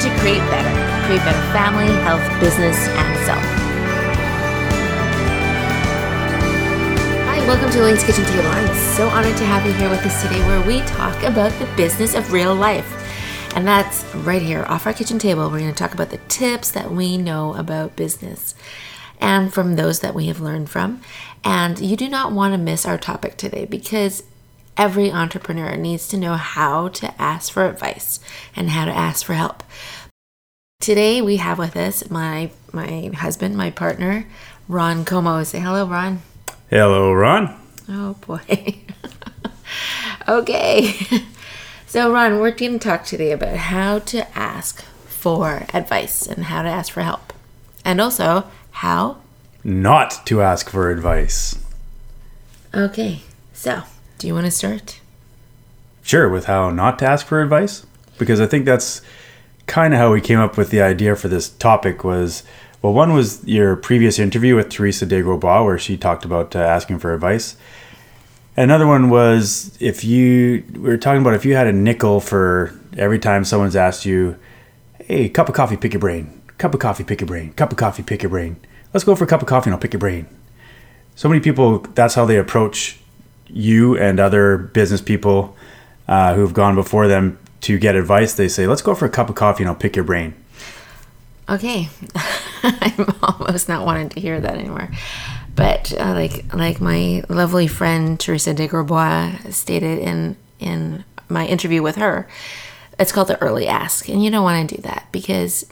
to create better. Create better family, health, business, and self. Hi, welcome to Elaine's Kitchen Table. I'm so honored to have you here with us today where we talk about the business of real life. And that's right here off our kitchen table. We're going to talk about the tips that we know about business and from those that we have learned from. And you do not want to miss our topic today because every entrepreneur needs to know how to ask for advice and how to ask for help. Today we have with us my my husband, my partner, Ron Como. Say hello, Ron. Hello, Ron. Oh boy. okay. So, Ron, we're going to talk today about how to ask for advice and how to ask for help. And also, how not to ask for advice. Okay. So, do you want to start? Sure, with how not to ask for advice? Because I think that's kind of how we came up with the idea for this topic was well, one was your previous interview with Teresa de Grosbois, where she talked about uh, asking for advice. Another one was if you we were talking about if you had a nickel for every time someone's asked you, "Hey, cup of coffee, pick your brain. Cup of coffee, pick your brain. Cup of coffee, pick your brain. Let's go for a cup of coffee and I'll pick your brain." So many people that's how they approach you and other business people uh, who've gone before them to get advice. They say, "Let's go for a cup of coffee and I'll pick your brain." Okay, I'm almost not wanting to hear that anymore. But uh, like like my lovely friend Teresa de Grosbois stated in in my interview with her, it's called the early ask, and you don't want to do that because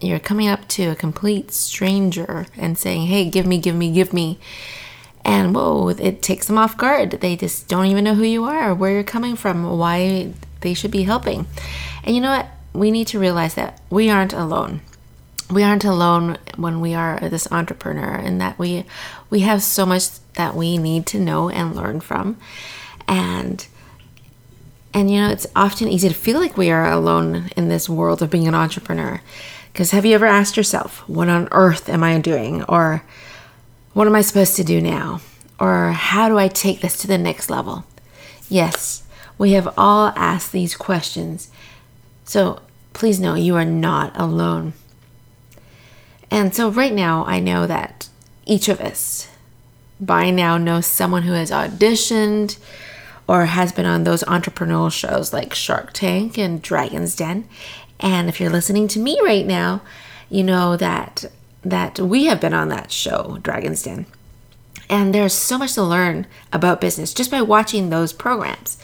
you're coming up to a complete stranger and saying, "Hey, give me, give me, give me." And whoa, it takes them off guard. They just don't even know who you are, or where you're coming from, why they should be helping. And you know what? We need to realize that we aren't alone we aren't alone when we are this entrepreneur and that we we have so much that we need to know and learn from and and you know it's often easy to feel like we are alone in this world of being an entrepreneur because have you ever asked yourself what on earth am i doing or what am i supposed to do now? Or how do i take this to the next level? Yes we have all asked these questions. So please know you are not alone. And so, right now, I know that each of us by now knows someone who has auditioned or has been on those entrepreneurial shows like Shark Tank and Dragon's Den. And if you're listening to me right now, you know that that we have been on that show, Dragon's Den. And there's so much to learn about business just by watching those programs.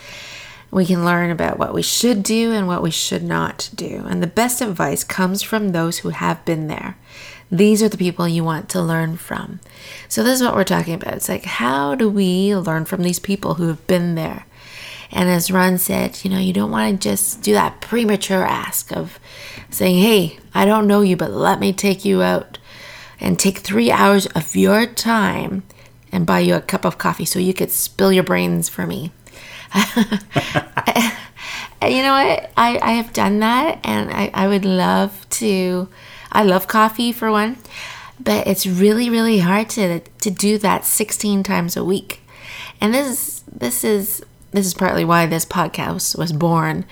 We can learn about what we should do and what we should not do. And the best advice comes from those who have been there. These are the people you want to learn from. So, this is what we're talking about. It's like, how do we learn from these people who have been there? And as Ron said, you know, you don't want to just do that premature ask of saying, hey, I don't know you, but let me take you out and take three hours of your time and buy you a cup of coffee so you could spill your brains for me. you know what? I, I have done that and I, I would love to I love coffee for one, but it's really really hard to to do that 16 times a week. And this is this is this is partly why this podcast was born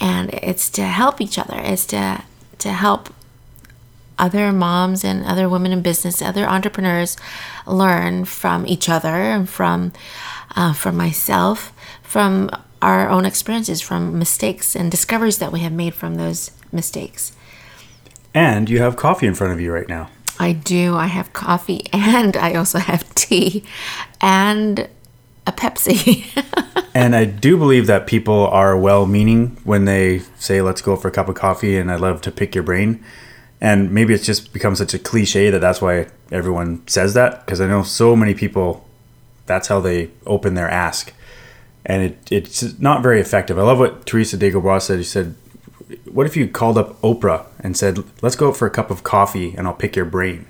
and it's to help each other. It's to to help other moms and other women in business, other entrepreneurs learn from each other and from uh, from myself, from our own experiences, from mistakes and discoveries that we have made from those mistakes. And you have coffee in front of you right now. I do. I have coffee and I also have tea and a Pepsi. and I do believe that people are well meaning when they say, let's go for a cup of coffee and I love to pick your brain. And maybe it's just become such a cliche that that's why everyone says that. Because I know so many people, that's how they open their ask. And it, it's not very effective. I love what Teresa de said. She said, what if you called up Oprah and said, "Let's go out for a cup of coffee and I'll pick your brain"?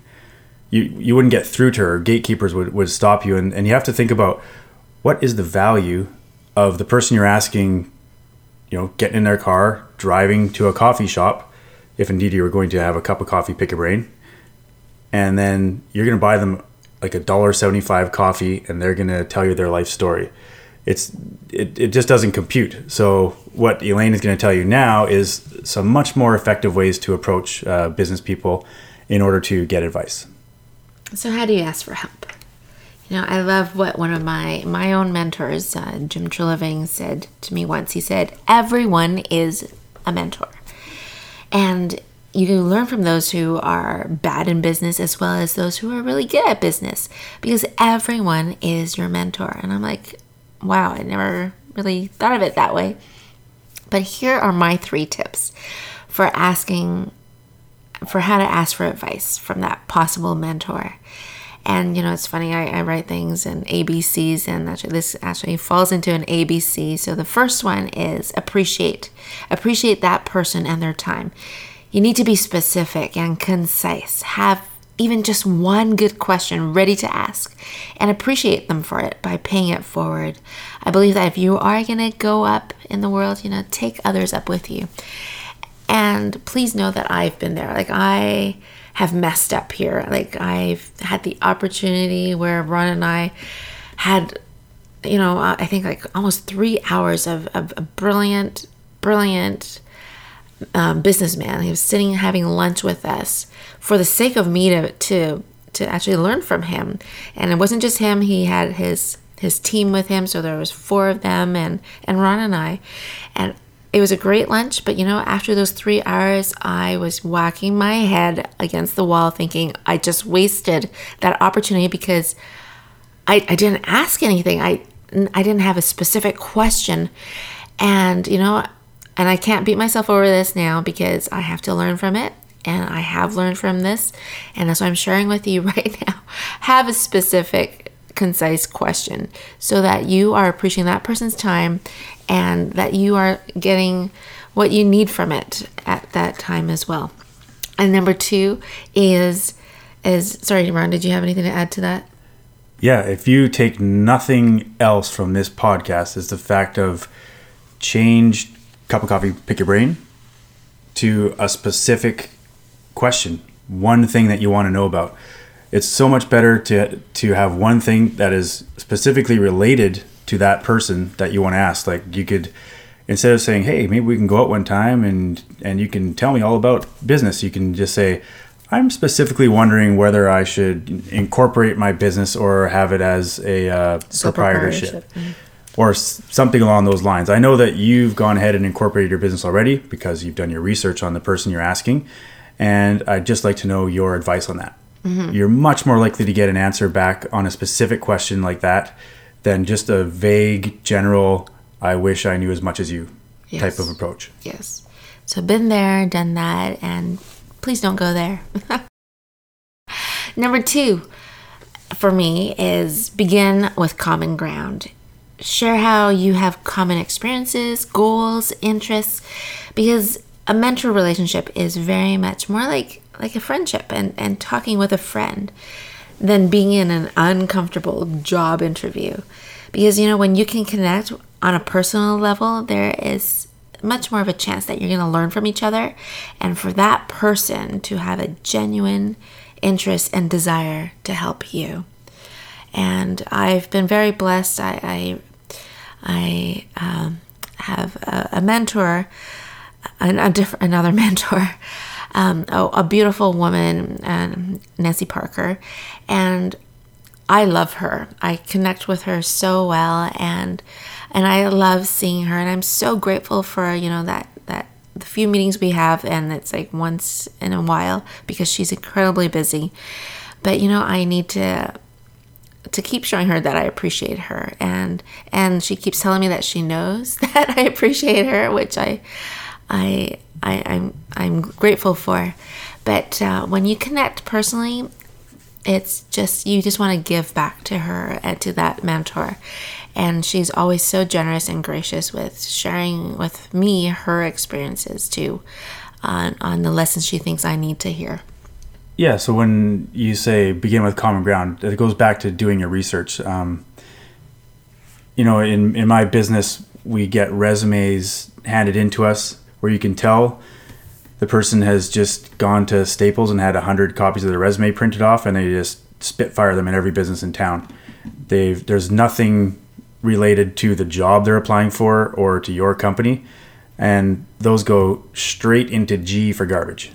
You you wouldn't get through to her. Gatekeepers would, would stop you, and, and you have to think about what is the value of the person you're asking. You know, getting in their car, driving to a coffee shop, if indeed you were going to have a cup of coffee, pick a brain, and then you're going to buy them like a dollar seventy five coffee, and they're going to tell you their life story. it's it, it just doesn't compute. So what Elaine is going to tell you now is some much more effective ways to approach uh, business people in order to get advice. So how do you ask for help? You know, I love what one of my my own mentors, uh, Jim Treliving, said to me once. He said, "Everyone is a mentor," and you can learn from those who are bad in business as well as those who are really good at business because everyone is your mentor. And I'm like, wow, I never really thought of it that way. But here are my three tips for asking for how to ask for advice from that possible mentor. And you know, it's funny, I, I write things in ABCs, and actually, this actually falls into an ABC. So the first one is appreciate. Appreciate that person and their time. You need to be specific and concise. Have even just one good question ready to ask and appreciate them for it by paying it forward. I believe that if you are going to go up in the world, you know, take others up with you. And please know that I've been there. Like, I have messed up here. Like, I've had the opportunity where Ron and I had, you know, I think like almost three hours of, of a brilliant, brilliant um, businessman. He was sitting having lunch with us for the sake of me to, to, to actually learn from him. And it wasn't just him, he had his his team with him so there was four of them and and ron and i and it was a great lunch, but you know, after those three hours, I was whacking my head against the wall thinking I just wasted that opportunity because I, I didn't ask anything. I, I didn't have a specific question. And, you know, and I can't beat myself over this now because I have to learn from it. And I have learned from this. And that's why I'm sharing with you right now. Have a specific concise question so that you are appreciating that person's time and that you are getting what you need from it at that time as well. And number two is is sorry, Ron, did you have anything to add to that? Yeah, if you take nothing else from this podcast, is the fact of change cup of coffee, pick your brain to a specific question, one thing that you want to know about. It's so much better to to have one thing that is specifically related to that person that you want to ask. Like you could instead of saying, "Hey, maybe we can go out one time and and you can tell me all about business," you can just say, "I'm specifically wondering whether I should incorporate my business or have it as a uh, proprietorship." Mm-hmm. Or something along those lines. I know that you've gone ahead and incorporated your business already because you've done your research on the person you're asking. And I'd just like to know your advice on that. Mm-hmm. You're much more likely to get an answer back on a specific question like that than just a vague, general, I wish I knew as much as you yes. type of approach. Yes. So, been there, done that, and please don't go there. Number two for me is begin with common ground. Share how you have common experiences, goals, interests, because a mentor relationship is very much more like like a friendship and, and talking with a friend than being in an uncomfortable job interview. Because, you know, when you can connect on a personal level, there is much more of a chance that you're going to learn from each other. And for that person to have a genuine interest and desire to help you. And I've been very blessed. I, I, I um, have a, a mentor, a, a different, another mentor um, a, a, beautiful woman, um, Nancy Parker, and I love her. I connect with her so well, and and I love seeing her, and I'm so grateful for you know that that the few meetings we have, and it's like once in a while because she's incredibly busy. But you know, I need to to keep showing her that I appreciate her and and she keeps telling me that she knows that I appreciate her which I I I, am I'm, I'm grateful for. But uh, when you connect personally, it's just you just want to give back to her and to that mentor. And she's always so generous and gracious with sharing with me her experiences too on, on the lessons she thinks i need to hear. Yeah so when you say begin with common ground it goes back to doing your research. Um, you know in, in my business we get resumes handed in to us where you can tell the person has just gone to Staples and had 100 copies of their resume printed off and they just spitfire them in every business in town. They've, there's nothing related to the job they're applying for or to your company, and those go straight into G for garbage,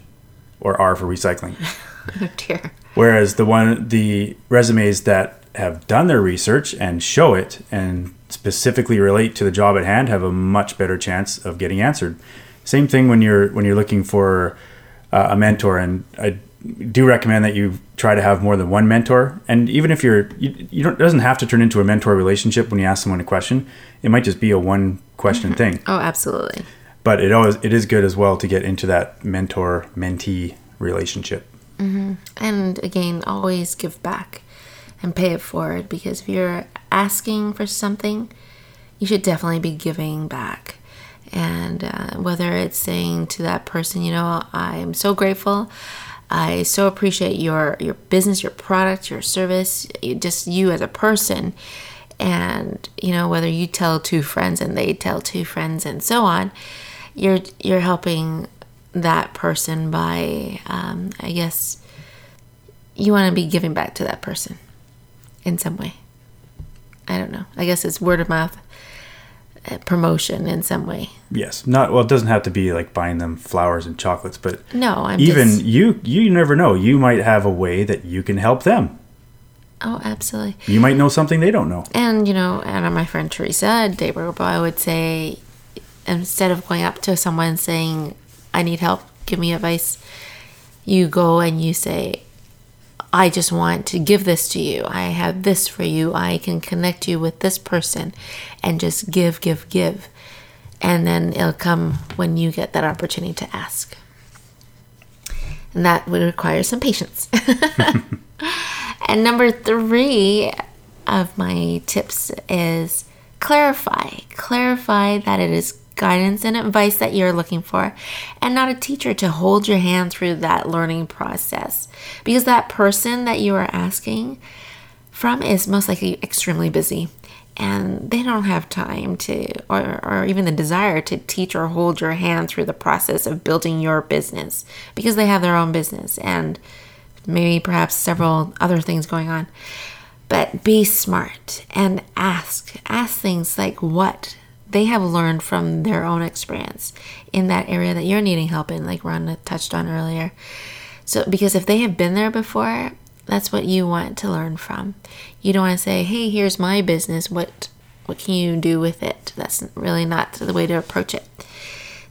or R for recycling. oh dear. Whereas the one the resumes that have done their research and show it and specifically relate to the job at hand have a much better chance of getting answered. Same thing when you're when you're looking for uh, a mentor, and I do recommend that you try to have more than one mentor. And even if you're you, you don't it doesn't have to turn into a mentor relationship when you ask someone a question. It might just be a one question thing. Oh, absolutely. But it always it is good as well to get into that mentor mentee relationship. And again, always give back and pay it forward because if you're asking for something, you should definitely be giving back. And uh, whether it's saying to that person, you know, I'm so grateful. I so appreciate your your business, your product, your service, just you as a person. And you know, whether you tell two friends and they tell two friends and so on, you're you're helping that person by, um, I guess, you want to be giving back to that person in some way. I don't know. I guess it's word of mouth Uh, promotion in some way. Yes, not well. It doesn't have to be like buying them flowers and chocolates, but No, I'm even just, you you never know. You might have a way that you can help them. oh, absolutely. You might know something they don't know. And you know, and my friend Teresa Dayberg, I would say, instead of going up to someone saying, "I need help, give me advice," you go and you say, "I just want to give this to you. I have this for you. I can connect you with this person," and just give, give, give, and then it'll come when you get that opportunity to ask. And that would require some patience. And number three of my tips is clarify. Clarify that it is guidance and advice that you're looking for and not a teacher to hold your hand through that learning process. Because that person that you are asking from is most likely extremely busy and they don't have time to or, or even the desire to teach or hold your hand through the process of building your business because they have their own business and maybe perhaps several other things going on. But be smart and ask. Ask things like what they have learned from their own experience in that area that you're needing help in, like Ron touched on earlier. So, because if they have been there before, that's what you want to learn from. You don't want to say, "Hey, here's my business. What what can you do with it?" That's really not the way to approach it.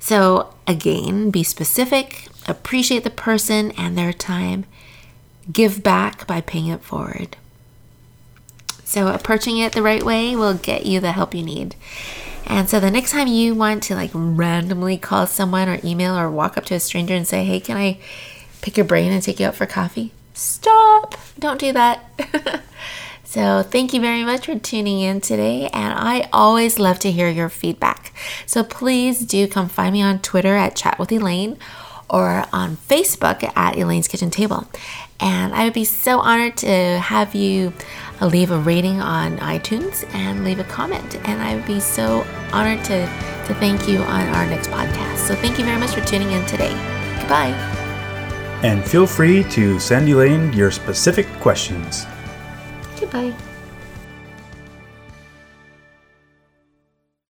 So, again, be specific, appreciate the person and their time, give back by paying it forward. So, approaching it the right way will get you the help you need. And so, the next time you want to like randomly call someone or email or walk up to a stranger and say, Hey, can I pick your brain and take you out for coffee? Stop! Don't do that. So, thank you very much for tuning in today, and I always love to hear your feedback. So, please do come find me on Twitter at Chat with Elaine or on Facebook at Elaine's Kitchen Table. And I would be so honored to have you leave a rating on iTunes and leave a comment. And I would be so honored to, to thank you on our next podcast. So, thank you very much for tuning in today. Goodbye. And feel free to send Elaine your specific questions. Goodbye.